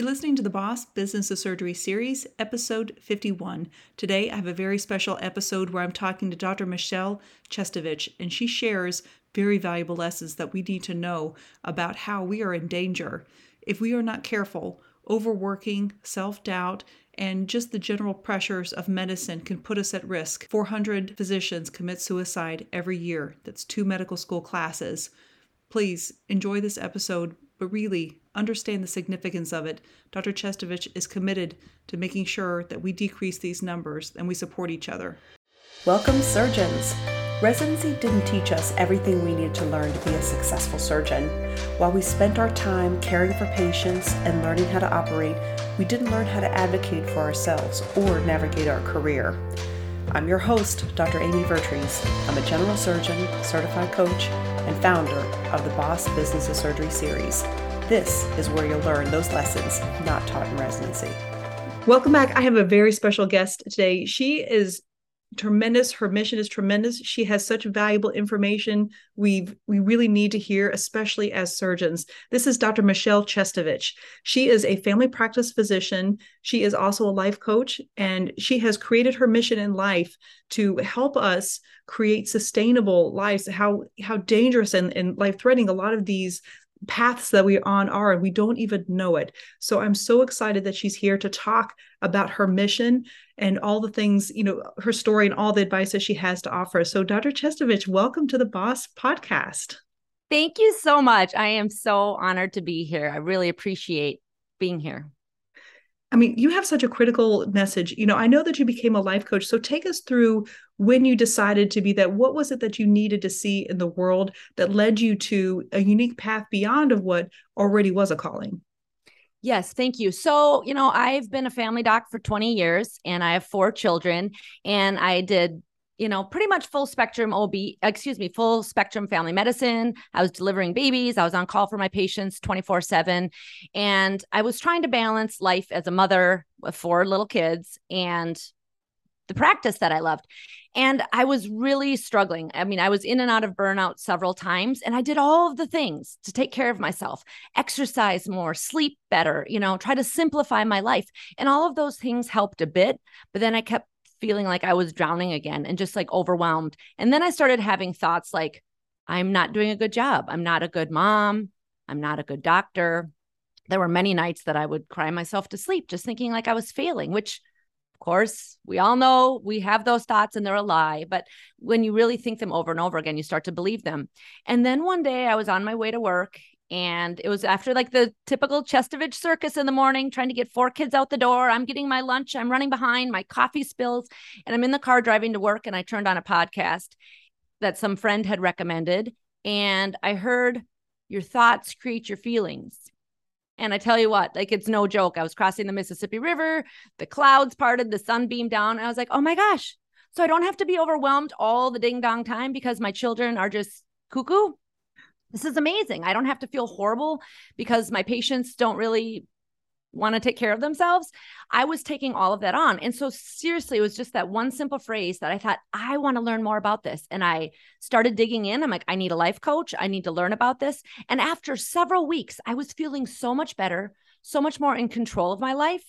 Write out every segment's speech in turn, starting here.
You're listening to the Boss Business of Surgery series, episode 51. Today, I have a very special episode where I'm talking to Dr. Michelle Chestovich, and she shares very valuable lessons that we need to know about how we are in danger. If we are not careful, overworking, self doubt, and just the general pressures of medicine can put us at risk. 400 physicians commit suicide every year. That's two medical school classes. Please enjoy this episode, but really understand the significance of it. Dr. Chestovich is committed to making sure that we decrease these numbers and we support each other. Welcome, surgeons. Residency didn't teach us everything we needed to learn to be a successful surgeon. While we spent our time caring for patients and learning how to operate, we didn't learn how to advocate for ourselves or navigate our career. I'm your host, Dr. Amy Vertrees. I'm a general surgeon, certified coach, and founder of the Boss Business of Surgery series. This is where you'll learn those lessons not taught in residency. Welcome back. I have a very special guest today. She is tremendous. Her mission is tremendous. She has such valuable information. We we really need to hear especially as surgeons. This is dr michelle chestovich. She is a family practice physician. She is also a life coach and she has created her mission in life to help us create sustainable lives. How how dangerous and, and life threatening a lot of these paths that we're on are and we don't even know it. So i'm so excited that she's here to talk about her mission and all the things you know her story and all the advice that she has to offer. So dr. Chestovich welcome to the boss podcast. Thank you so much. I am so honored to be here. I really appreciate being here I mean, you have such a critical message. You know, I know that you became a life coach. So take us through when you decided to be that. What was it that you needed to see in the world that led you to a unique path beyond of what already was a calling? Yes, thank you. So, you know, I've been a family doc for 20 years and I have four children and I did you know, pretty much full spectrum OB, excuse me, full spectrum family medicine. I was delivering babies. I was on call for my patients 24 7. And I was trying to balance life as a mother with four little kids and the practice that I loved. And I was really struggling. I mean, I was in and out of burnout several times, and I did all of the things to take care of myself exercise more, sleep better, you know, try to simplify my life. And all of those things helped a bit. But then I kept feeling like I was drowning again and just like overwhelmed. And then I started having thoughts like, I'm not doing a good job. I'm not a good mom. I'm not a good doctor. There were many nights that I would cry myself to sleep just thinking like I was failing, which of course, we all know we have those thoughts and they're a lie. But when you really think them over and over again, you start to believe them. And then one day I was on my way to work and it was after like the typical Chestovich circus in the morning, trying to get four kids out the door. I'm getting my lunch, I'm running behind, my coffee spills, and I'm in the car driving to work. And I turned on a podcast that some friend had recommended. And I heard your thoughts create your feelings. And I tell you what, like it's no joke. I was crossing the Mississippi River, the clouds parted, the sun beamed down. I was like, oh my gosh. So I don't have to be overwhelmed all the ding dong time because my children are just cuckoo this is amazing. I don't have to feel horrible because my patients don't really want to take care of themselves. I was taking all of that on. And so, seriously, it was just that one simple phrase that I thought, I want to learn more about this. And I started digging in. I'm like, I need a life coach. I need to learn about this. And after several weeks, I was feeling so much better, so much more in control of my life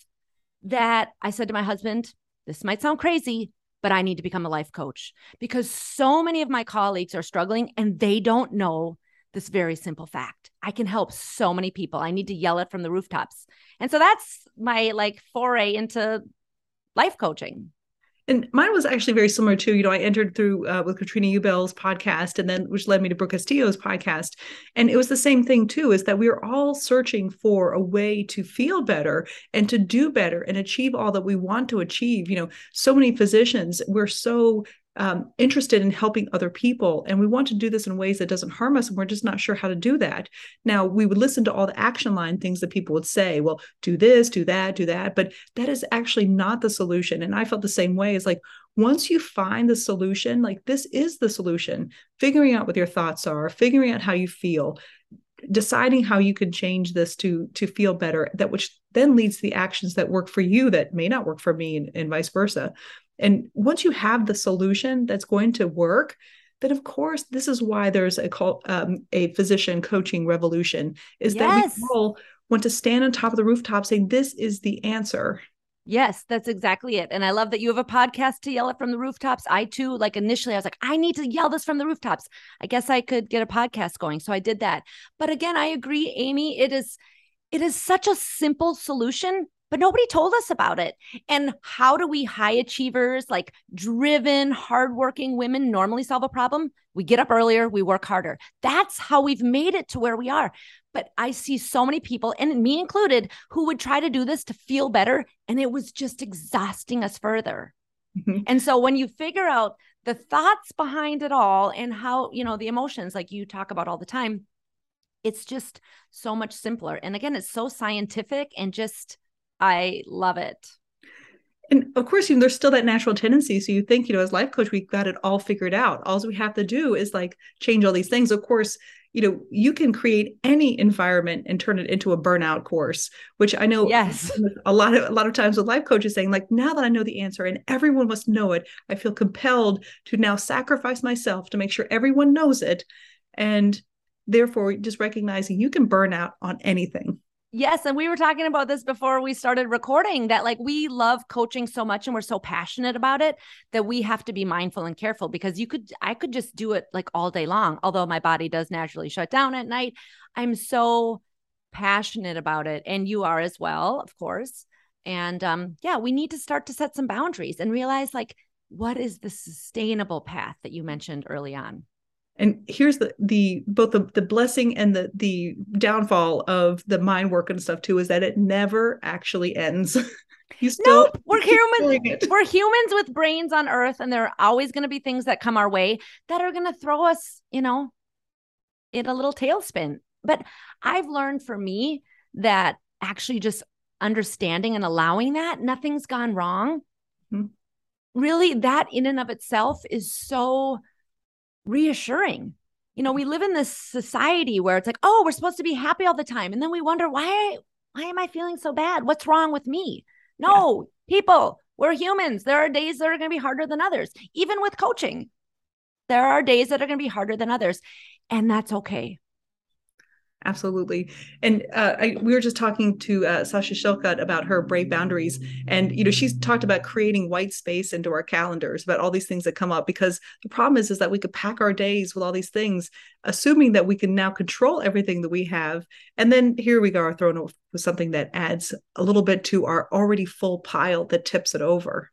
that I said to my husband, This might sound crazy, but I need to become a life coach because so many of my colleagues are struggling and they don't know this very simple fact. I can help so many people. I need to yell it from the rooftops. And so that's my like foray into life coaching. And mine was actually very similar too. You know, I entered through uh, with Katrina Ubell's podcast, and then which led me to Brooke Castillo's podcast. And it was the same thing too: is that we are all searching for a way to feel better and to do better and achieve all that we want to achieve. You know, so many physicians we're so um, interested in helping other people. And we want to do this in ways that doesn't harm us and we're just not sure how to do that. Now we would listen to all the action line things that people would say. Well do this do that do that. But that is actually not the solution. And i felt the same way. Is like once you find the solution like this is the solution. Figuring out what your thoughts are figuring out how you feel deciding how you can change this to to feel better that which then leads to the actions that work for you that may not work for me and, and vice versa and once you have the solution that's going to work, then of course this is why there's a call um, a physician coaching revolution is yes. that we all want to stand on top of the rooftop saying, This is the answer. Yes, that's exactly it. And I love that you have a podcast to yell it from the rooftops. I too, like initially, I was like, I need to yell this from the rooftops. I guess I could get a podcast going. So I did that. But again, I agree, Amy. It is it is such a simple solution, but nobody told us about it. And how do we high achievers, like driven, hardworking women normally solve a problem? We get up earlier, we work harder. That's how we've made it to where we are. But I see so many people, and me included, who would try to do this to feel better. And it was just exhausting us further. Mm-hmm. And so when you figure out the thoughts behind it all and how, you know, the emotions like you talk about all the time, it's just so much simpler. And again, it's so scientific and just, I love it. And of course, you know, there's still that natural tendency. So you think, you know, as life coach, we've got it all figured out. All we have to do is like change all these things. Of course, you know, you can create any environment and turn it into a burnout course, which I know yes. a lot of a lot of times with life coaches saying, like, now that I know the answer and everyone must know it, I feel compelled to now sacrifice myself to make sure everyone knows it. And therefore just recognizing you can burn out on anything Yes. And we were talking about this before we started recording that like we love coaching so much and we're so passionate about it that we have to be mindful and careful because you could, I could just do it like all day long. Although my body does naturally shut down at night, I'm so passionate about it. And you are as well, of course. And um, yeah, we need to start to set some boundaries and realize like, what is the sustainable path that you mentioned early on? And here's the the both the, the blessing and the the downfall of the mind work and stuff too is that it never actually ends. You still nope, we're humans we're humans with brains on earth and there are always going to be things that come our way that are going to throw us you know in a little tailspin. But i've learned for me that actually just understanding and allowing that nothing's gone wrong. Mm-hmm. really that in and of itself is so reassuring. You know, we live in this society where it's like, oh, we're supposed to be happy all the time. And then we wonder, why, why am I feeling so bad? What's wrong with me? No, yeah. people, we're humans. There are days that are going to be harder than others. Even with coaching, there are days that are going to be harder than others. And that's okay absolutely. And uh, I, we were just talking to uh, sasha shillcutt about her brave boundaries and you know she's talked about creating white space into our calendars about all these things that come up because the problem is is that we could pack our days with all these things assuming that we can now control everything that we have. And then here we go are thrown with something that adds a little bit to our already full pile that tips it over.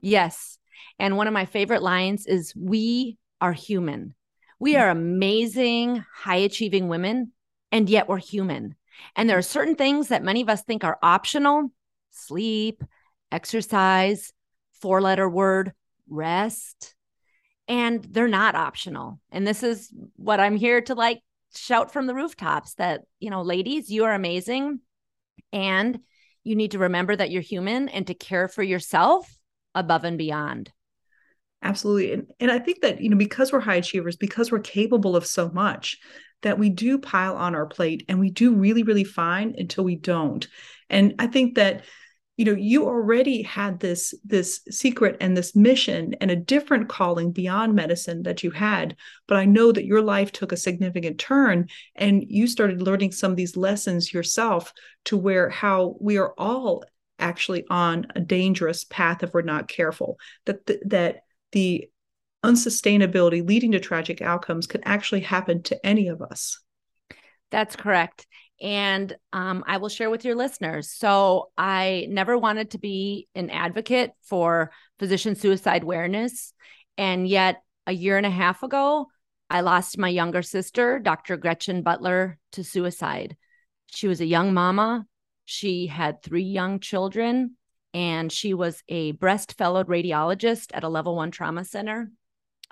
Yes. And one of my favorite lines is we are human. We mm. are amazing high achieving women and yet we're human. And there are certain things that many of us think are optional sleep, exercise, four letter word, rest. And they're not optional. And this is what I'm here to like shout from the rooftops that, you know, ladies, you are amazing. And you need to remember that you're human and to care for yourself above and beyond. Absolutely. And, and I think that, you know, because we're high achievers, because we're capable of so much, that we do pile on our plate and we do really, really fine until we don't. And I think that you know you already had this this secret and this mission and a different calling beyond medicine that you had but i know that your life took a significant turn and you started learning some of these lessons yourself to where how we are all actually on a dangerous path if we're not careful that th- that the unsustainability leading to tragic outcomes can actually happen to any of us. That's correct. And um, I will share with your listeners. So, I never wanted to be an advocate for physician suicide awareness. And yet, a year and a half ago, I lost my younger sister, Dr. Gretchen Butler, to suicide. She was a young mama. She had three young children, and she was a breast fellowed radiologist at a level one trauma center.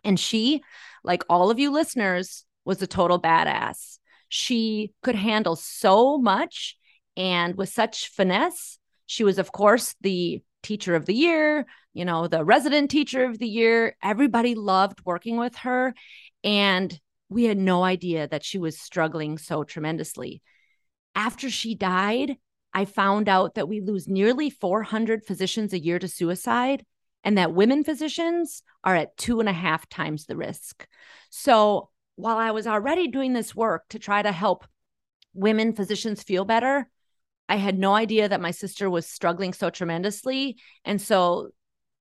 And she, like all of you listeners, was a total badass. She could handle so much and with such finesse. She was, of course, the teacher of the year, you know, the resident teacher of the year. Everybody loved working with her. And we had no idea that she was struggling so tremendously. After she died, I found out that we lose nearly 400 physicians a year to suicide and that women physicians are at two and a half times the risk. So while I was already doing this work to try to help women physicians feel better, I had no idea that my sister was struggling so tremendously. And so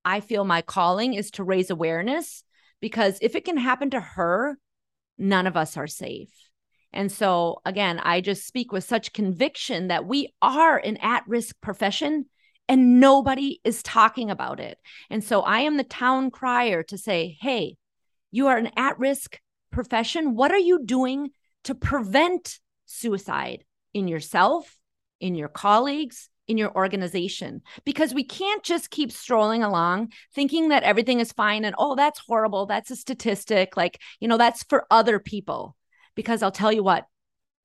I feel my calling is to raise awareness because if it can happen to her, none of us are safe. And so, again, I just speak with such conviction that we are an at risk profession and nobody is talking about it. And so, I am the town crier to say, hey, you are an at risk profession. What are you doing to prevent suicide in yourself, in your colleagues, in your organization? Because we can't just keep strolling along thinking that everything is fine and, oh, that's horrible. That's a statistic. Like, you know, that's for other people. Because I'll tell you what,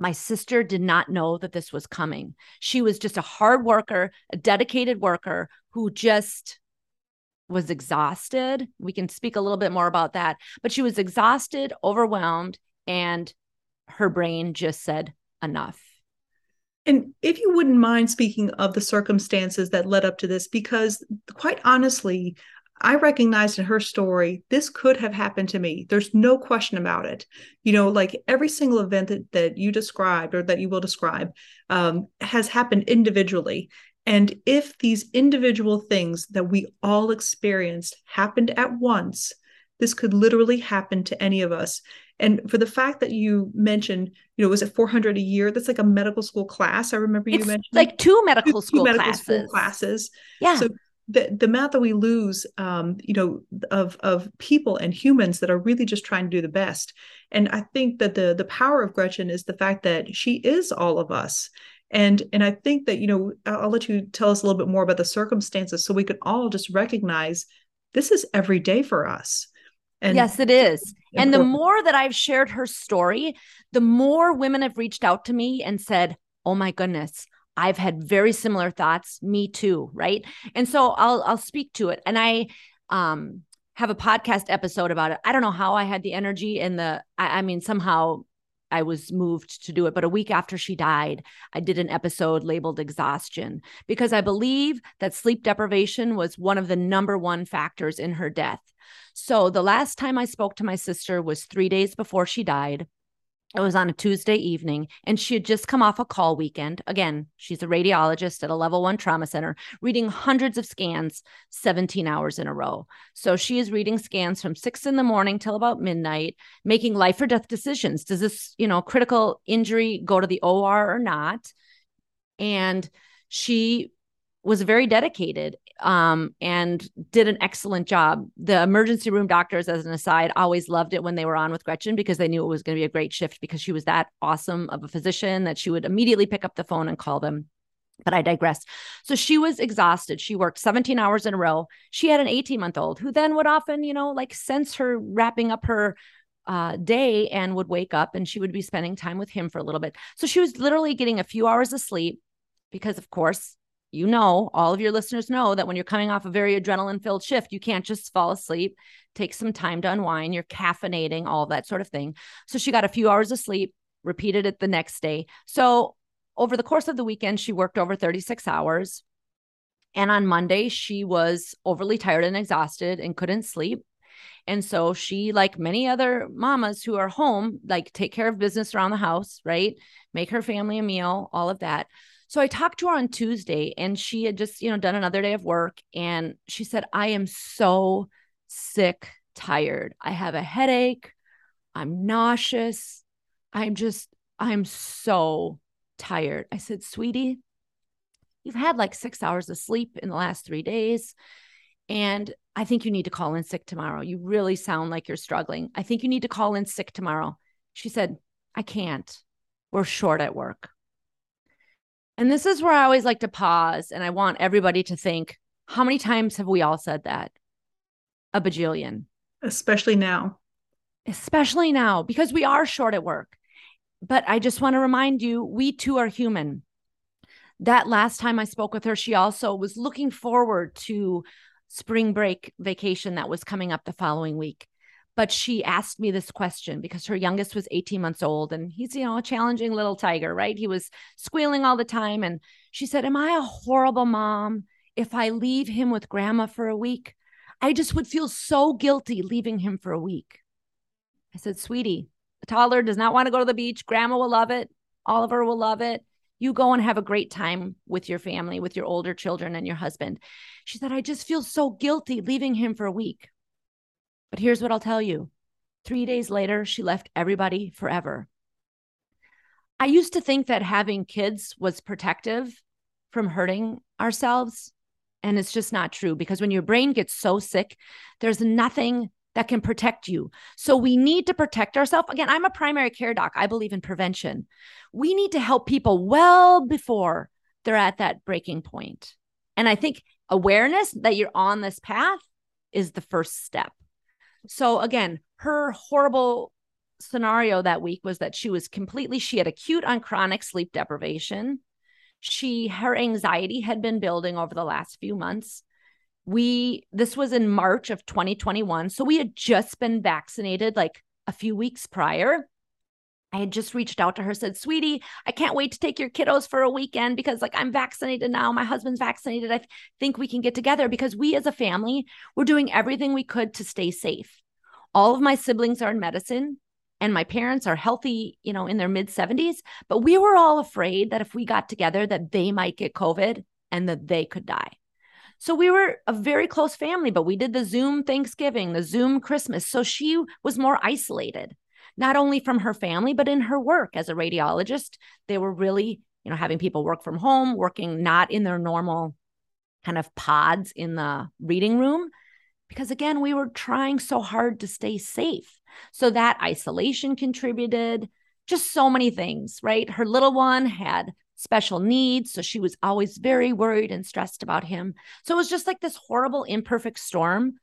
my sister did not know that this was coming. She was just a hard worker, a dedicated worker who just was exhausted. We can speak a little bit more about that, but she was exhausted, overwhelmed, and her brain just said, enough. And if you wouldn't mind speaking of the circumstances that led up to this, because quite honestly, I recognized in her story, this could have happened to me. There's no question about it. You know, like every single event that, that you described or that you will describe um, has happened individually. And if these individual things that we all experienced happened at once, this could literally happen to any of us. And for the fact that you mentioned, you know, was it 400 a year? That's like a medical school class. I remember you it's mentioned like two medical two, school two medical classes. school classes. Yeah. So the the amount that we lose, um, you know, of of people and humans that are really just trying to do the best. And I think that the the power of Gretchen is the fact that she is all of us. And and i think that you know I'll, I'll let you tell us a little bit more about the circumstances so we can all just recognize this is every day for us. And yes it is. and the more that i've shared her story the more women have reached out to me and said oh my goodness i've had very similar thoughts me too right and so i'll i'll speak to it and i um have a podcast episode about it i don't know how i had the energy and the I, I mean somehow I was moved to do it. But a week after she died, I did an episode labeled exhaustion because I believe that sleep deprivation was one of the number one factors in her death. So the last time I spoke to my sister was three days before she died. It was on a Tuesday evening, and she had just come off a call weekend. Again, she's a radiologist at a level one trauma center, reading hundreds of scans 17 hours in a row. So she is reading scans from six in the morning till about midnight, making life or death decisions. Does this, you know, critical injury go to the OR or not? And she was very dedicated um, and did an excellent job. The emergency room doctors, as an aside, always loved it when they were on with Gretchen because they knew it was going to be a great shift because she was that awesome of a physician that she would immediately pick up the phone and call them. But I digress. So she was exhausted. She worked 17 hours in a row. She had an 18 month old who then would often, you know, like sense her wrapping up her uh, day and would wake up and she would be spending time with him for a little bit. So she was literally getting a few hours of sleep because, of course, you know, all of your listeners know that when you're coming off a very adrenaline filled shift, you can't just fall asleep, take some time to unwind, you're caffeinating, all that sort of thing. So she got a few hours of sleep, repeated it the next day. So over the course of the weekend, she worked over 36 hours. And on Monday, she was overly tired and exhausted and couldn't sleep. And so she, like many other mamas who are home, like take care of business around the house, right? Make her family a meal, all of that. So I talked to her on Tuesday and she had just, you know, done another day of work and she said, I am so sick, tired. I have a headache. I'm nauseous. I'm just, I'm so tired. I said, sweetie, you've had like six hours of sleep in the last three days. And I think you need to call in sick tomorrow. You really sound like you're struggling. I think you need to call in sick tomorrow. She said, I can't. We're short at work. And this is where I always like to pause and I want everybody to think how many times have we all said that? A bajillion. Especially now. Especially now, because we are short at work. But I just want to remind you, we too are human. That last time I spoke with her, she also was looking forward to spring break vacation that was coming up the following week but she asked me this question because her youngest was 18 months old and he's you know a challenging little tiger right? He was squealing all the time and she said am i a horrible mom if i leave him with grandma for a week? I just would feel so guilty leaving him for a week. I said sweetie the toddler does not want to go to the beach. Grandma will love it. Oliver will love it. You go and have a great time with your family, with your older children and your husband. She said, I just feel so guilty leaving him for a week. But here's what I'll tell you three days later, she left everybody forever. I used to think that having kids was protective from hurting ourselves. And it's just not true because when your brain gets so sick, there's nothing that can protect you. So we need to protect ourselves. Again, I'm a primary care doc. I believe in prevention. We need to help people well before they're at that breaking point. And I think awareness that you're on this path is the first step. So again, her horrible scenario that week was that she was completely she had acute on chronic sleep deprivation. She her anxiety had been building over the last few months. We this was in march of 2021 so we had just been vaccinated like a few weeks prior I had just reached out to her, said, Sweetie, I can't wait to take your kiddos for a weekend because, like, I'm vaccinated now. My husband's vaccinated. I th- think we can get together because we as a family, we're doing everything we could to stay safe. All of my siblings are in medicine and my parents are healthy, you know, in their mid 70s, but we were all afraid that if we got together that they might get COVID and that they could die. So we were a very close family, but we did the Zoom Thanksgiving, the Zoom Christmas. So she was more isolated, not only from her family, but in her work as a radiologist. They were really, you know, having people work from home, working not in their normal kind of pods in the reading room. Because again, we were trying so hard to stay safe. So that isolation contributed, just so many things, right? Her little one had special needs. So she was always very worried and stressed about him. So it was just like this horrible, imperfect storm.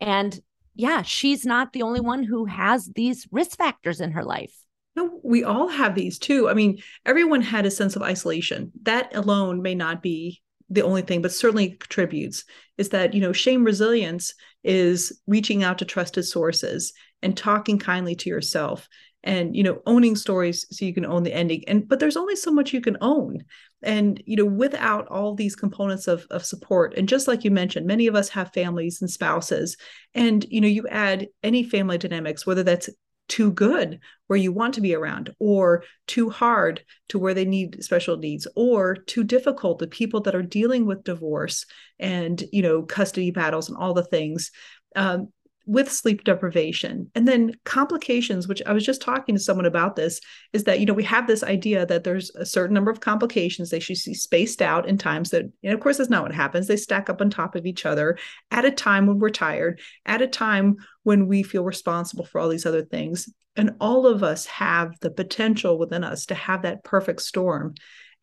And yeah, she's not the only one who has these risk factors in her life. No, we all have these too. I mean, everyone had a sense of isolation. That alone may not be the only thing, but certainly contributes is that, you know, shame resilience is reaching out to trusted sources and talking kindly to yourself and, you know, owning stories so you can own the ending. And, but there's only so much you can own. And, you know, without all these components of, of support, and just like you mentioned, many of us have families and spouses. And, you know, you add any family dynamics, whether that's too good where you want to be around or too hard to where they need special needs or too difficult the people that are dealing with divorce and you know custody battles and all the things um, with sleep deprivation and then complications which i was just talking to someone about this is that you know we have this idea that there's a certain number of complications they should be spaced out in times that and of course that's not what happens they stack up on top of each other at a time when we're tired at a time when we feel responsible for all these other things and all of us have the potential within us to have that perfect storm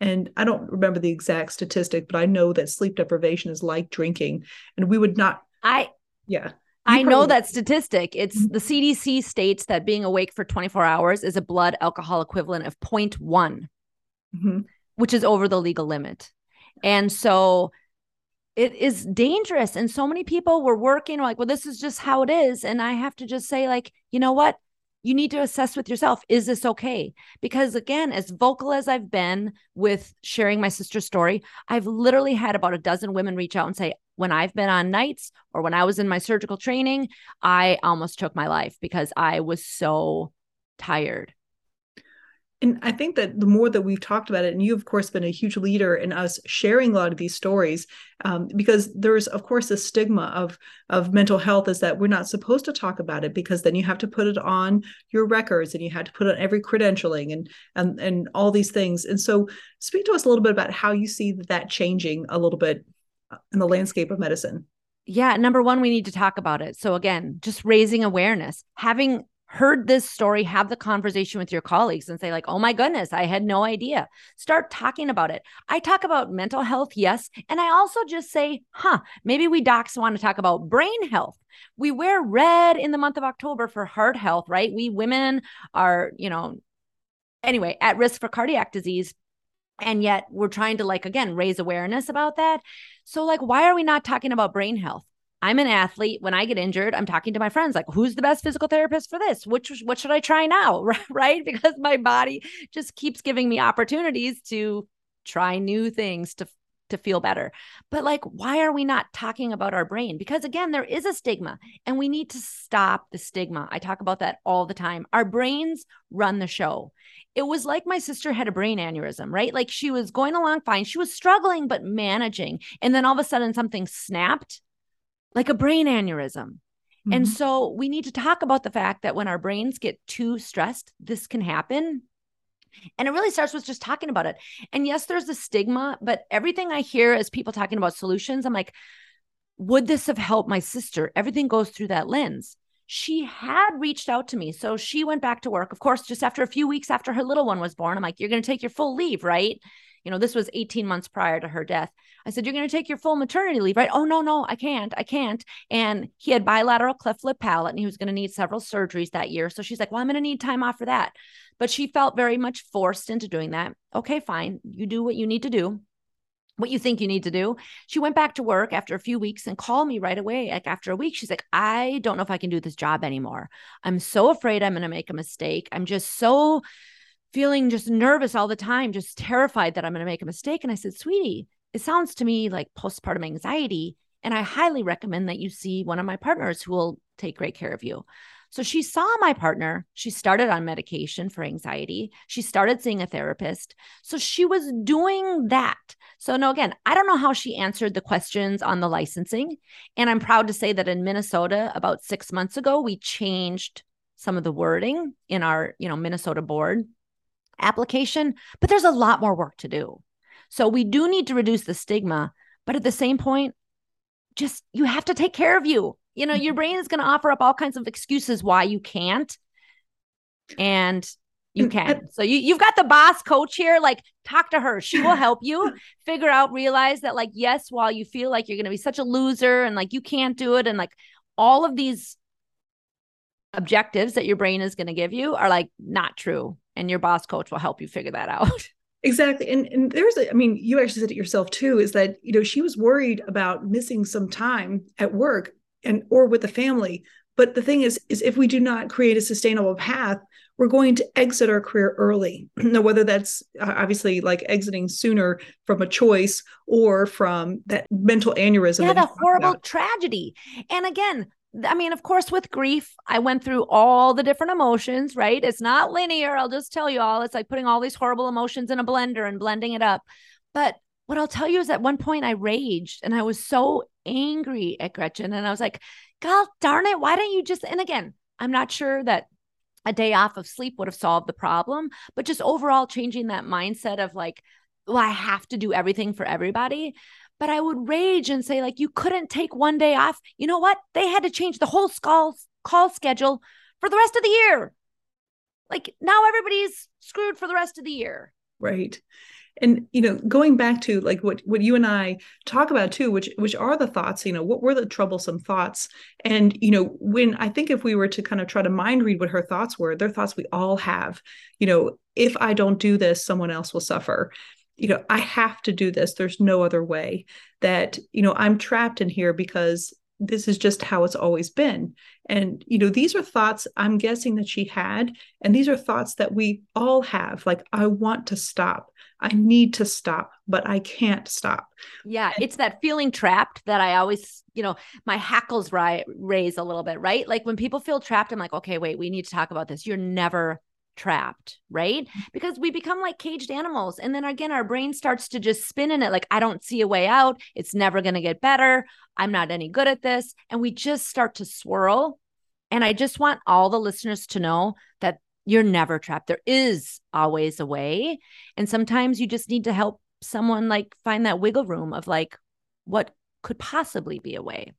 and I don't remember the exact statistic, but I know that sleep deprivation is like drinking. And we would not. I, yeah. I know that statistic. It's the CDC states that being awake for 24 hours is a blood alcohol equivalent of 0.1, mm-hmm. which is over the legal limit. And so it is dangerous. And so many people were working like, well, this is just how it is. And I have to just say, like, you know what? You need to assess with yourself, is this okay? Because again, as vocal as I've been with sharing my sister's story, I've literally had about a dozen women reach out and say, when I've been on nights or when I was in my surgical training, I almost took my life because I was so tired. And I think that the more that we've talked about it, and you, of course, been a huge leader in us sharing a lot of these stories, um, because there's, of course, a stigma of of mental health is that we're not supposed to talk about it because then you have to put it on your records and you have to put on every credentialing and and and all these things. And so, speak to us a little bit about how you see that changing a little bit in the landscape of medicine? Yeah, number one, we need to talk about it. So, again, just raising awareness, having heard this story, have the conversation with your colleagues and say, like, oh my goodness, I had no idea. Start talking about it. I talk about mental health, yes. And I also just say, huh, maybe we docs want to talk about brain health. We wear red in the month of October for heart health, right? We women are, you know, anyway, at risk for cardiac disease and yet we're trying to like again raise awareness about that so like why are we not talking about brain health i'm an athlete when i get injured i'm talking to my friends like who's the best physical therapist for this which what should i try now right because my body just keeps giving me opportunities to try new things to to feel better. But like, why are we not talking about our brain? Because again, there is a stigma and we need to stop the stigma. I talk about that all the time. Our brains run the show. It was like my sister had a brain aneurysm, right? Like she was going along fine. She was struggling, but managing. And then all of a sudden, something snapped like a brain aneurysm. Mm-hmm. And so we need to talk about the fact that when our brains get too stressed, this can happen. And it really starts with just talking about it. And yes, there's a stigma, but everything I hear is people talking about solutions. I'm like, would this have helped my sister? Everything goes through that lens. She had reached out to me. So she went back to work, of course, just after a few weeks after her little one was born. I'm like, you're going to take your full leave, right? You know, this was 18 months prior to her death. I said, You're going to take your full maternity leave, right? Oh, no, no, I can't. I can't. And he had bilateral cleft lip palate and he was going to need several surgeries that year. So she's like, Well, I'm going to need time off for that. But she felt very much forced into doing that. Okay, fine. You do what you need to do what you think you need to do. She went back to work after a few weeks and called me right away. Like after a week, she's like, I don't know if I can do this job anymore. I'm so afraid I'm going to make a mistake. I'm just so feeling just nervous all the time, just terrified that I'm going to make a mistake. And I said, Sweetie, it sounds to me like postpartum anxiety. And I highly recommend that you see one of my partners who will take great care of you. So she saw my partner. She started on medication for anxiety. She started seeing a therapist. So she was doing that. So, no, again, I don't know how she answered the questions on the licensing. And I'm proud to say that in Minnesota, about six months ago, we changed some of the wording in our, you know, Minnesota board application, but there's a lot more work to do. So we do need to reduce the stigma, but at the same point, just you have to take care of you. You know, your mm-hmm. brain is going to offer up all kinds of excuses why you can't. And you can. So you you've got the boss coach here like talk to her. She will help you figure out realize that like yes, while you feel like you're going to be such a loser and like you can't do it and like all of these objectives that your brain is going to give you are like not true and your boss coach will help you figure that out. Exactly. And and there's a, I mean, you actually said it yourself too, is that, you know, she was worried about missing some time at work and or with the family. But the thing is, is if we do not create a sustainable path, we're going to exit our career early. now, whether that's uh, obviously like exiting sooner from a choice or from that mental aneurysm. Yeah, the horrible tragedy. And again, I mean, of course, with grief, I went through all the different emotions, right? It's not linear. I'll just tell you all. It's like putting all these horrible emotions in a blender and blending it up. But what I'll tell you is at one point I raged and I was so angry at Gretchen. And I was like, God darn it, why don't you just, and again, I'm not sure that a day off of sleep would have solved the problem, but just overall changing that mindset of like, well, I have to do everything for everybody but I would rage and say, like, you couldn't take one day off. You know what? They had to change the whole call, call schedule for the rest of the year. Like now everybody's screwed for the rest of the year. Right. And you know, going back to like what what you and I talk about too, which which are the thoughts, you know, what were the troublesome thoughts? And you know, when I think if we were to kind of try to mind read what her thoughts were, they're thoughts we all have. You know, if I don't do this, someone else will suffer you know i have to do this. There's no other way that you know i'm trapped in here because this is just how it's always been. And you know these are thoughts i'm guessing that she had and these are thoughts that we all have. Like i want to stop. I need to stop but i can't stop. Yeah and- it's that feeling trapped that i always you know my hackles ri- raise a little bit right? Like when people feel trapped i'm like okay wait we need to talk about this. You're never trapped, right? Mm-hmm. Because we become like caged animals. And then again, our brain starts to just spin in it like, I don't see a way out. It's never going to get better. I'm not any good at this. And we just start to swirl. And I just want all the listeners to know that you're never trapped. There is always a way. And sometimes you just need to help someone like find that wiggle room of like, what could possibly be a way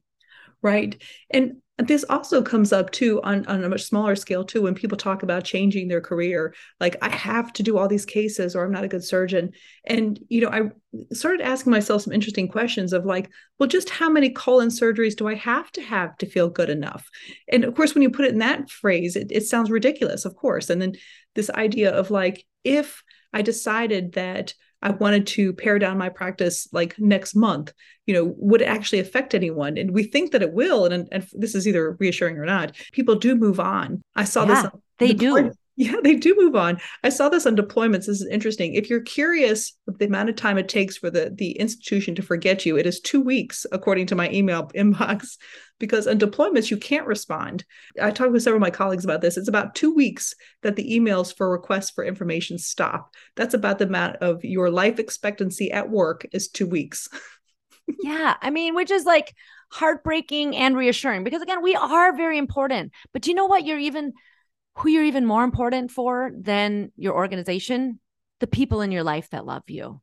right and this also comes up too on, on a much smaller scale too when people talk about changing their career. Like i have to do all these cases or i'm not a good surgeon. And you know i started asking myself some interesting questions of like well just how many colon surgeries do i have to have to feel good enough? And of course when you put it in that phrase it, it sounds ridiculous of course. And then this idea of like if i decided that I wanted to pare down my practice like next month, you know, would it actually affect anyone? And we think that it will. And, and this is either reassuring or not. People do move on. I saw yeah, this. They the do. Board, Yeah, they do move on. I saw this on deployments. This is interesting. If you're curious the amount of time it takes for the, the institution to forget you, it is two weeks, according to my email inbox, because on deployments, you can't respond. I talked with several of my colleagues about this. It's about two weeks that the emails for requests for information stop. That's about the amount of your life expectancy at work is two weeks. yeah. I mean, which is like heartbreaking and reassuring because, again, we are very important. But you know what? You're even who you're even more important for than your organization the people in your life that love you.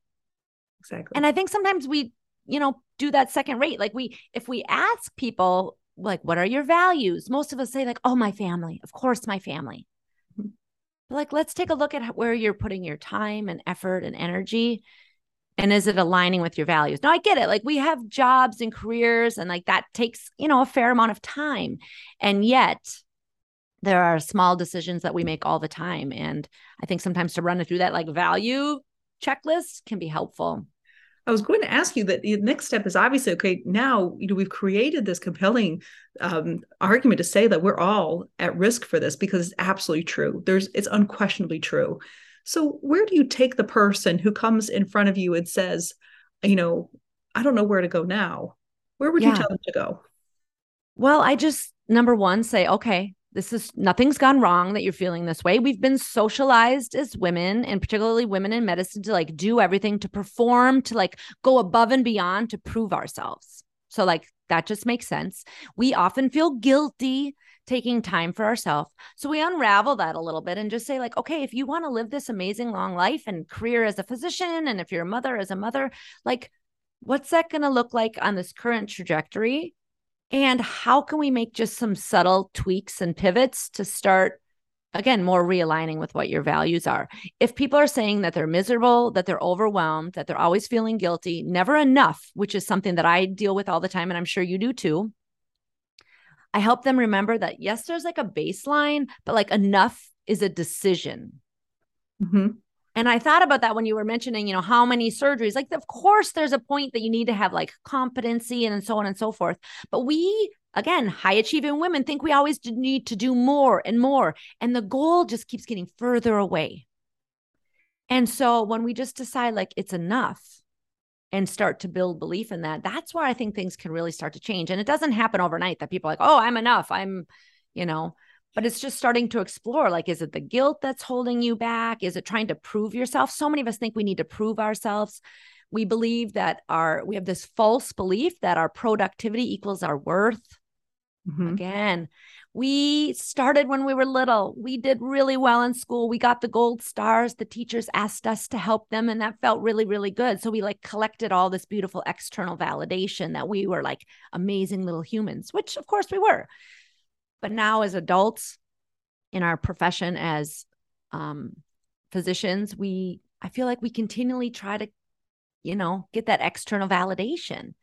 Exactly. And i think sometimes we you know do that second rate. Like we if we ask people like what are your values? Most of us say like oh my family. Of course my family. Mm-hmm. but like let's take a look at where you're putting your time and effort and energy and is it aligning with your values? Now i get it. Like we have jobs and careers and like that takes you know a fair amount of time. And yet there are small decisions that we make all the time and i think sometimes to run it through that like value checklist can be helpful I was going to ask you that the next step is obviously okay. Now, you know, we've created this compelling um, argument to say that we're all at risk for this because it's absolutely true. There's, it's unquestionably true. So, where do you take the person who comes in front of you and says, you know, I don't know where to go now? Where would yeah. you tell them to go? Well, I just number one say, okay, this is nothing's gone wrong that you're feeling this way. We've been socialized as women and particularly women in medicine to like do everything to perform, to like go above and beyond to prove ourselves. So, like, that just makes sense. We often feel guilty taking time for ourselves. So, we unravel that a little bit and just say, like, okay, if you want to live this amazing long life and career as a physician, and if you're a mother as a mother, like, what's that going to look like on this current trajectory? And how can we make just some subtle tweaks and pivots to start, again, more realigning with what your values are? If people are saying that they're miserable, that they're overwhelmed, that they're always feeling guilty, never enough, which is something that I deal with all the time, and I'm sure you do too. I help them remember that yes, there's like a baseline, but like enough is a decision. Mm-hmm. And I thought about that when you were mentioning, you know, how many surgeries. Like, of course, there's a point that you need to have like competency and so on and so forth. But we, again, high achieving women think we always need to do more and more. And the goal just keeps getting further away. And so when we just decide like it's enough and start to build belief in that, that's where I think things can really start to change. And it doesn't happen overnight that people are like, oh, I'm enough. I'm, you know, but it's just starting to explore like is it the guilt that's holding you back? Is it trying to prove yourself? So many of us think we need to prove ourselves. We believe that our we have this false belief that our productivity equals our worth. Mm-hmm. again we started when we were little. We did really well in school. We got the gold stars. The teachers asked us to help them and that felt really really good. So we like collected all this beautiful external validation that we were like amazing little humans which of course we were but now, as adults in our profession as um, physicians, we I feel like we continually try to, you know, get that external validation.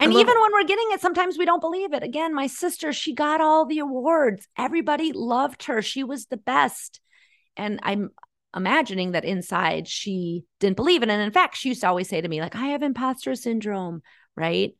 And even when we're getting it, sometimes we don't believe it. Again, my sister, she got all the awards. Everybody loved her. She was the best. And I'm imagining that inside she didn't believe it. And in fact, she used to always say to me, like, I have imposter syndrome, right?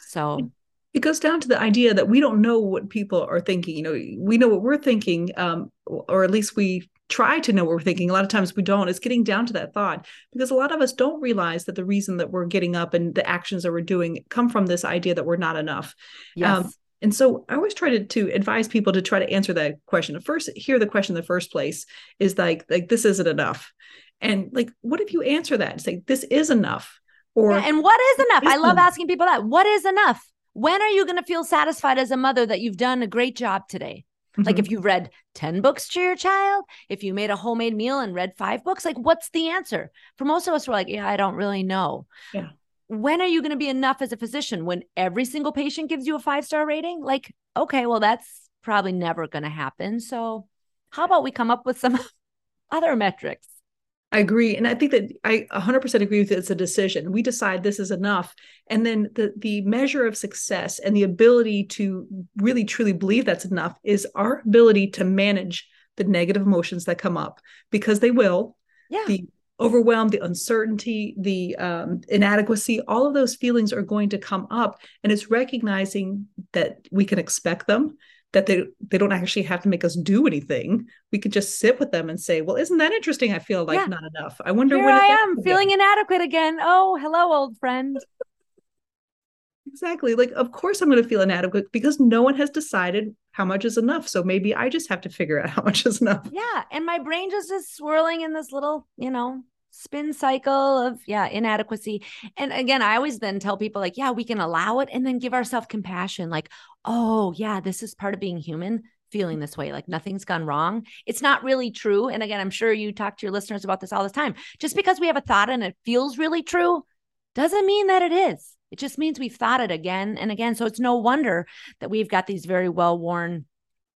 So it goes down to the idea that we don't know what people are thinking you know we know what we're thinking um, or at least we try to know what we're thinking a lot of times we don't it's getting down to that thought because a lot of us don't realize that the reason that we're getting up and the actions that we're doing come from this idea that we're not enough yes. Um, and so I always try to, to advise people to try to answer that question. First, hear the question in the first place is like, like this isn't enough. And like, what if you answer that and say, this is enough? Or yeah, and what is enough? I love asking people that. What is enough? When are you going to feel satisfied as a mother that you've done a great job today? Mm-hmm. Like if you read 10 books to your child, if you made a homemade meal and read five books, like what's the answer? For most of us, we're like, yeah, I don't really know. Yeah. When are you going to be enough as a physician? When every single patient gives you a five star rating? Like, okay, well, that's probably never going to happen. So, how about we come up with some other metrics? I agree. And I think that I 100% agree with it. It's a decision. We decide this is enough. And then the, the measure of success and the ability to really truly believe that's enough is our ability to manage the negative emotions that come up because they will. Yeah. The overwhelm, the uncertainty, the um, inadequacy, all of those feelings are going to come up. And it's recognizing that we can expect them that they they don't actually have to make us do anything. We could just sit with them and say, "Well, isn't that interesting? I feel like yeah. not enough. I wonder Here when I am feeling inadequate again. Oh, hello, old friend." exactly. Like, of course, I'm going to feel inadequate because no one has decided how much is enough. So maybe I just have to figure out how much is enough. Yeah, and my brain just is swirling in this little, you know, spin cycle of yeah inadequacy. And again i always then tell people like yeah we can allow it and then give ourselves compassion like oh yeah this is part of being human feeling this way like nothing's gone wrong. It's not really true and again i'm sure you talk to your listeners about this all the time. Just because we have a thought and it feels really true doesn't mean that it is. It just means we've thought it again and again. So it's no wonder that we've got these very well worn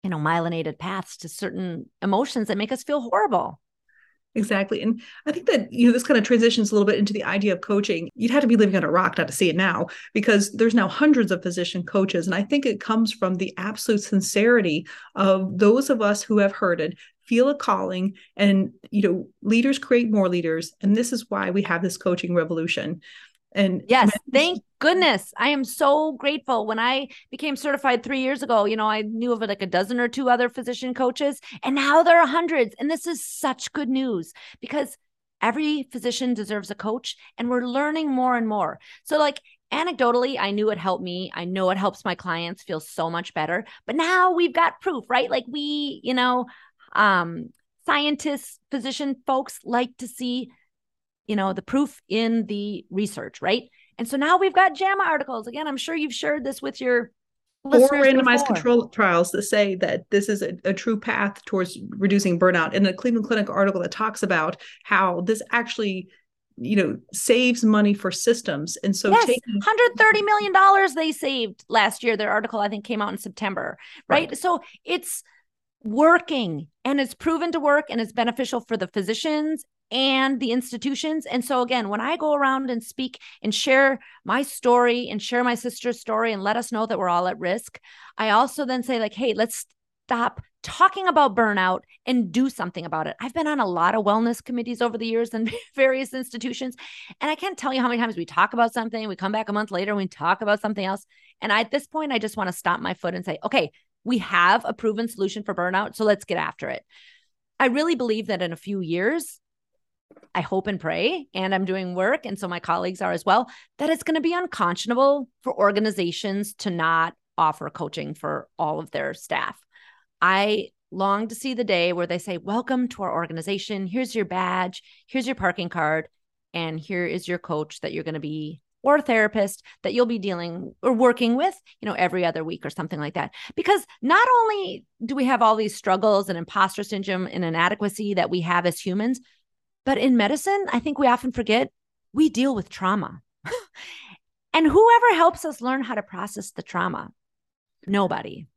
you know myelinated paths to certain emotions that make us feel horrible Exactly. And I think that, you know, this kind of transitions a little bit into the idea of coaching. You'd have to be living on a rock not to see it now because there's now hundreds of physician coaches. And I think it comes from the absolute sincerity of those of us who have heard it, feel a calling, and, you know, leaders create more leaders. And this is why we have this coaching revolution. And yes, thank goodness. I am so grateful. When I became certified three years ago, you know, I knew of like a dozen or two other physician coaches, and now there are hundreds. And this is such good news because every physician deserves a coach, and we're learning more and more. So, like, anecdotally, I knew it helped me. I know it helps my clients feel so much better. But now we've got proof, right? Like, we, you know, um, scientists, physician folks like to see you know the proof in the research right? And so now we've got JAMA articles. Again i'm sure you've shared this with your four randomized before. control trials that say that this is a, a, true path towards reducing burnout. In a cleveland clinic article that talks about how this actually you know saves money for systems. And so yes, taking 130 million dollars they saved last year. Their article i think came out in september right? right. So it's working and it's proven to work and it's beneficial for the physicians and the institutions. And so, again, when I go around and speak and share my story and share my sister's story and let us know that we're all at risk, I also then say, like, hey, let's stop talking about burnout and do something about it. I've been on a lot of wellness committees over the years in various institutions, and I can't tell you how many times we talk about something, we come back a month later, and we talk about something else. And I, at this point, I just want to stop my foot and say, okay, we have a proven solution for burnout, so let's get after it. I really believe that in a few years, I hope and pray, and I'm doing work, and so my colleagues are as well, that it's going to be unconscionable for organizations to not offer coaching for all of their staff. I long to see the day where they say, Welcome to our organization. Here's your badge, here's your parking card, and here is your coach that you're going to be or therapist that you'll be dealing or working with, you know, every other week or something like that. Because not only do we have all these struggles and imposter syndrome and inadequacy that we have as humans, but in medicine, I think we often forget we deal with trauma. and whoever helps us learn how to process the trauma? Nobody.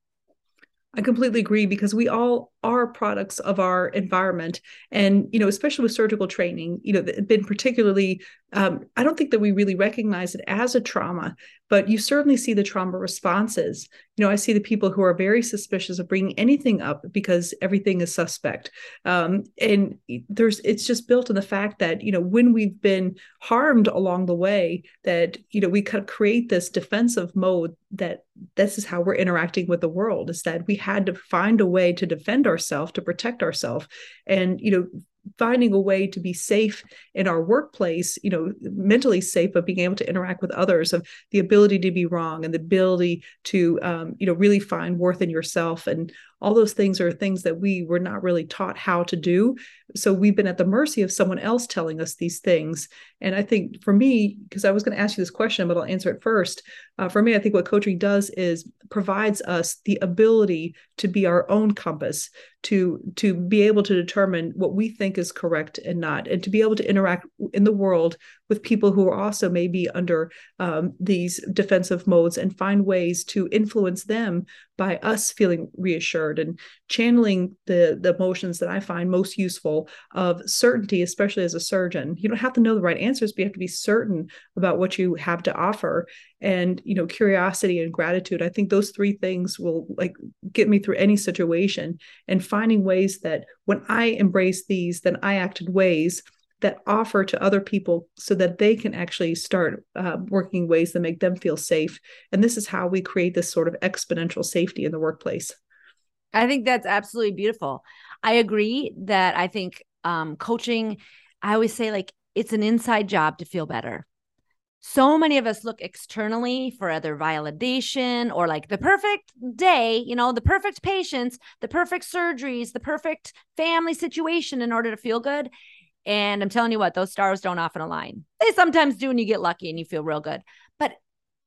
I completely agree because we all are products of our environment. And, you know, especially with surgical training, you know, been particularly um, I don't think that we really recognize it as a trauma, but you certainly see the trauma responses. You know, I see the people who are very suspicious of bringing anything up because everything is suspect. Um, and there's, it's just built in the fact that, you know, when we've been harmed along the way, that, you know, we kind of create this defensive mode that this is how we're interacting with the world is that we had to find a way to defend ourselves, to protect ourselves. And, you know, finding a way to be safe in our workplace you know mentally safe but being able to interact with others of the ability to be wrong and the ability to um, you know really find worth in yourself and all those things are things that we were not really taught how to do. So we've been at the mercy of someone else telling us these things. And i think for me because i was going to ask you this question but i'll answer it first. Uh, for me i think what coaching does is provides us the ability to be our own compass to to be able to determine what we think is correct and not and to be able to interact in the world with people who are also maybe under um, these defensive modes and find ways to influence them by us feeling reassured and channeling the the emotions that I find most useful of certainty, especially as a surgeon. You don't have to know the right answers, but you have to be certain about what you have to offer. And you know, curiosity and gratitude. I think those three things will like get me through any situation. And finding ways that when I embrace these, then I act in ways that offer to other people so that they can actually start uh, working ways that make them feel safe. And this is how we create this sort of exponential safety in the workplace. I think that's absolutely beautiful. I agree that I think um, coaching, I always say, like, it's an inside job to feel better. So many of us look externally for other validation or like the perfect day, you know, the perfect patients, the perfect surgeries, the perfect family situation in order to feel good. And I'm telling you what, those stars don't often align. They sometimes do, and you get lucky and you feel real good. But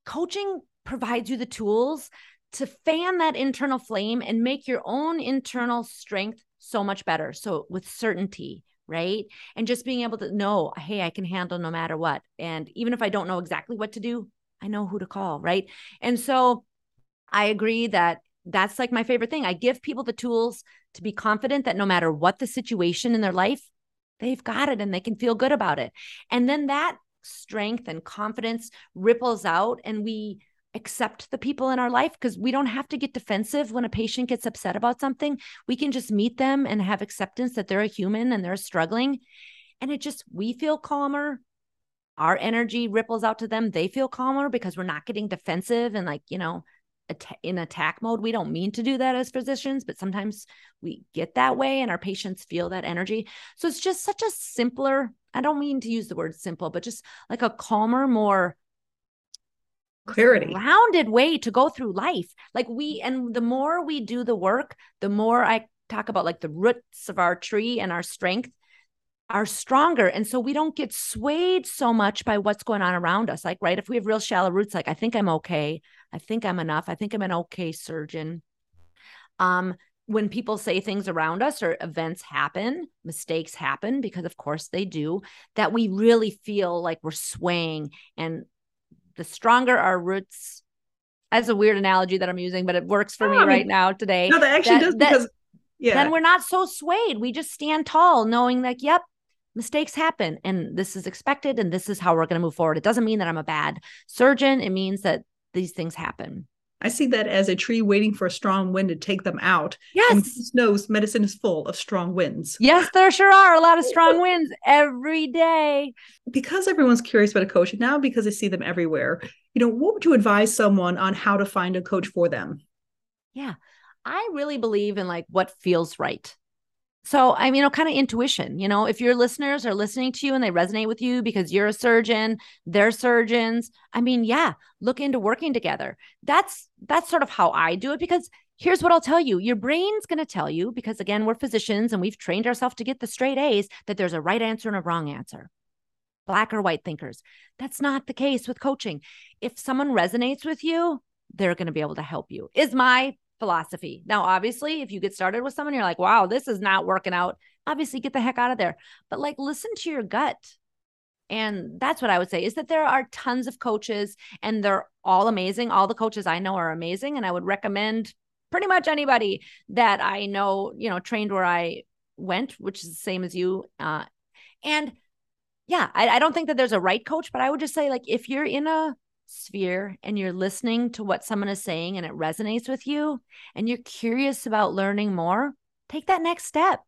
coaching provides you the tools to fan that internal flame and make your own internal strength so much better. So, with certainty, right? And just being able to know, hey, I can handle no matter what. And even if I don't know exactly what to do, I know who to call, right? And so, I agree that that's like my favorite thing. I give people the tools to be confident that no matter what the situation in their life, they've got it and they can feel good about it. And then that strength and confidence ripples out and we accept the people in our life because we don't have to get defensive when a patient gets upset about something. We can just meet them and have acceptance that they're a human and they're struggling. And it just, we feel calmer. Our energy ripples out to them. They feel calmer because we're not getting defensive and like, you know, in attack mode. We don't mean to do that as physicians, but sometimes we get that way and our patients feel that energy. So it's just such a simpler, I don't mean to use the word simple, but just like a calmer, more clarity rounded way to go through life like we and the more we do the work the more i talk about like the roots of our tree and our strength are stronger and so we don't get swayed so much by what's going on around us like right if we have real shallow roots like i think i'm okay i think i'm enough. I think i'm an okay surgeon. Um when people say things around us or events happen, mistakes happen because of course they do, that we really feel like we're swaying and the stronger our roots that's a weird analogy that i'm using but it works for oh, me I mean, right now today no that actually that, does because yeah. then we're not so swayed. We just stand tall knowing like yep mistakes happen and this is expected and this is how we're going to move forward. It doesn't mean that i'm a bad surgeon. It means that these things happen I see that as a tree waiting for a strong wind to take them out. Yes. And knows medicine is full of strong winds. Yes, there sure are a lot of strong winds every day. Because everyone's curious about a coach, and now because I see them everywhere, you know, what would you advise someone on how to find a coach for them? Yeah. I really believe in like what feels right so i mean you know kind of intuition you know if your listeners are listening to you and they resonate with you because you're a surgeon they're surgeons i mean yeah look into working together. That's that's sort of how i do it because here's what i'll tell you. Your brain's going to tell you because again we're physicians and we've trained ourselves to get the straight a's that there's a right answer and a wrong answer. Black or white thinkers. That's not the case with coaching. If someone resonates with you they're going to be able to help you is my philosophy. Now, obviously, if you get started with someone, you're like, wow, this is not working out. Obviously, get the heck out of there. But like, listen to your gut. And that's what I would say is that there are tons of coaches and they're all amazing. All the coaches I know are amazing. And I would recommend pretty much anybody that I know, you know, trained where I went, which is the same as you. Uh, and yeah, I, I don't think that there's a right coach, but I would just say, like, if you're in a sphere and you're listening to what someone is saying and it resonates with you and you're curious about learning more, take that next step.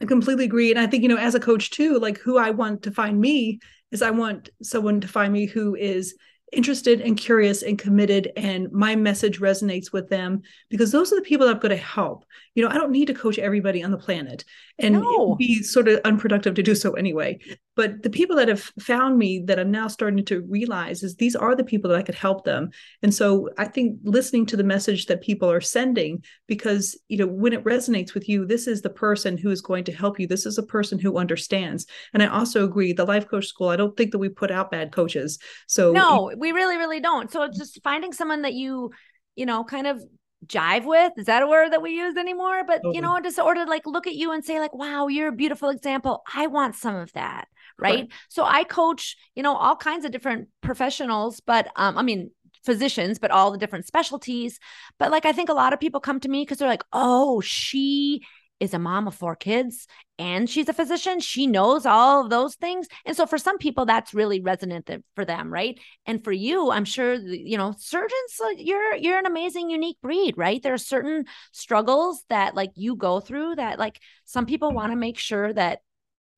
I completely agree. And I think, you know, as a coach too, like who I want to find me is I want someone to find me who is interested and curious and committed and my message resonates with them because those are the people that I'm going to help. You know, I don't need to coach everybody on the planet and no. be sort of unproductive to do so anyway. But the people that have found me that I'm now starting to realize is these are the people that I could help them. And so I think listening to the message that people are sending, because, you know, when it resonates with you, this is the person who is going to help you. This is a person who understands. And I also agree, the life coach school, I don't think that we put out bad coaches. So, no, we really, really don't. So it's just finding someone that you, you know, kind of jive with? Is that a word that we use anymore? But you know just order like look at you and say like wow you're a beautiful example. I want some of that right, right. so i coach you know all kinds of different professionals but um i mean physicians but all the different specialties. But like i think a lot of people come to me because they're like oh she is a mom of four kids and she's a physician. She knows all of those things. And so for some people, that's really resonant for them, right? And for you, I'm sure, you know, surgeons, you're, you're an amazing, unique breed, right? There are certain struggles that like you go through that like some people want to make sure that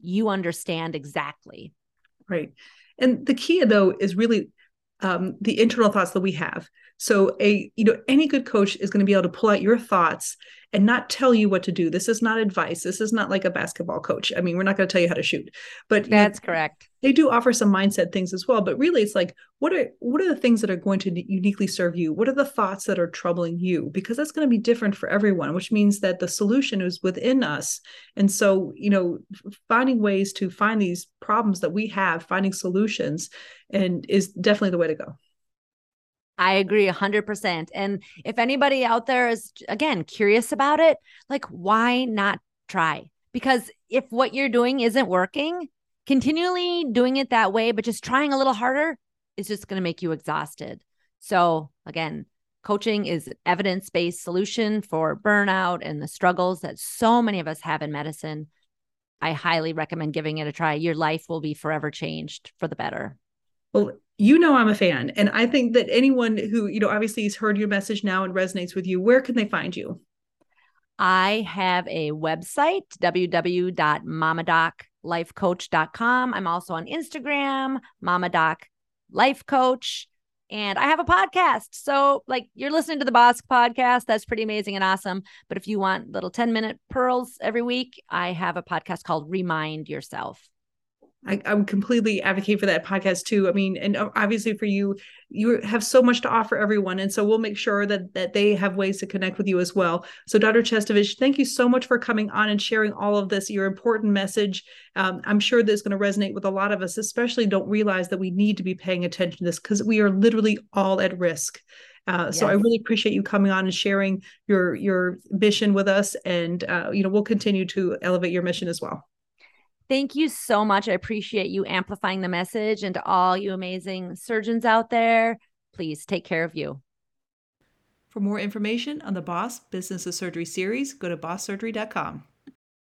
you understand exactly. Right. And the key though is really um, the internal thoughts that we have. So a you know any good coach is going to be able to pull out your thoughts and not tell you what to do. This is not advice. This is not like a basketball coach. I mean, we're not going to tell you how to shoot, but that's you know, correct. They do offer some mindset things as well, but really it's like what are what are the things that are going to uniquely serve you? What are the thoughts that are troubling you? Because that's going to be different for everyone, which means that the solution is within us. And so, you know, finding ways to find these problems that we have, finding solutions and is definitely the way to go. I agree 100%. And if anybody out there is, again, curious about it, like, why not try? Because if what you're doing isn't working, continually doing it that way, but just trying a little harder is just going to make you exhausted. So, again, coaching is evidence based solution for burnout and the struggles that so many of us have in medicine. I highly recommend giving it a try. Your life will be forever changed for the better. Well, you know I'm a fan. And I think that anyone who, you know, obviously has heard your message now and resonates with you, where can they find you? I have a website, www.mamadoclifecoach.com. I'm also on Instagram, Mamadoc Life Coach, and I have a podcast. So, like, you're listening to the Boss podcast. That's pretty amazing and awesome. But if you want little 10 minute pearls every week, I have a podcast called Remind Yourself. I, I would completely advocate for that podcast too. I mean, and obviously for you, you have so much to offer everyone, and so we'll make sure that that they have ways to connect with you as well. So, Dr. Chestovich, thank you so much for coming on and sharing all of this. Your important message. Um, I'm sure this is going to resonate with a lot of us, especially don't realize that we need to be paying attention to this because we are literally all at risk. Uh, yes. So I really appreciate you coming on and sharing your your mission with us, and uh, you know we'll continue to elevate your mission as well. Thank you so much. I appreciate you amplifying the message and to all you amazing surgeons out there. Please take care of you. For more information on the Boss Business of Surgery series, go to bosssurgery.com.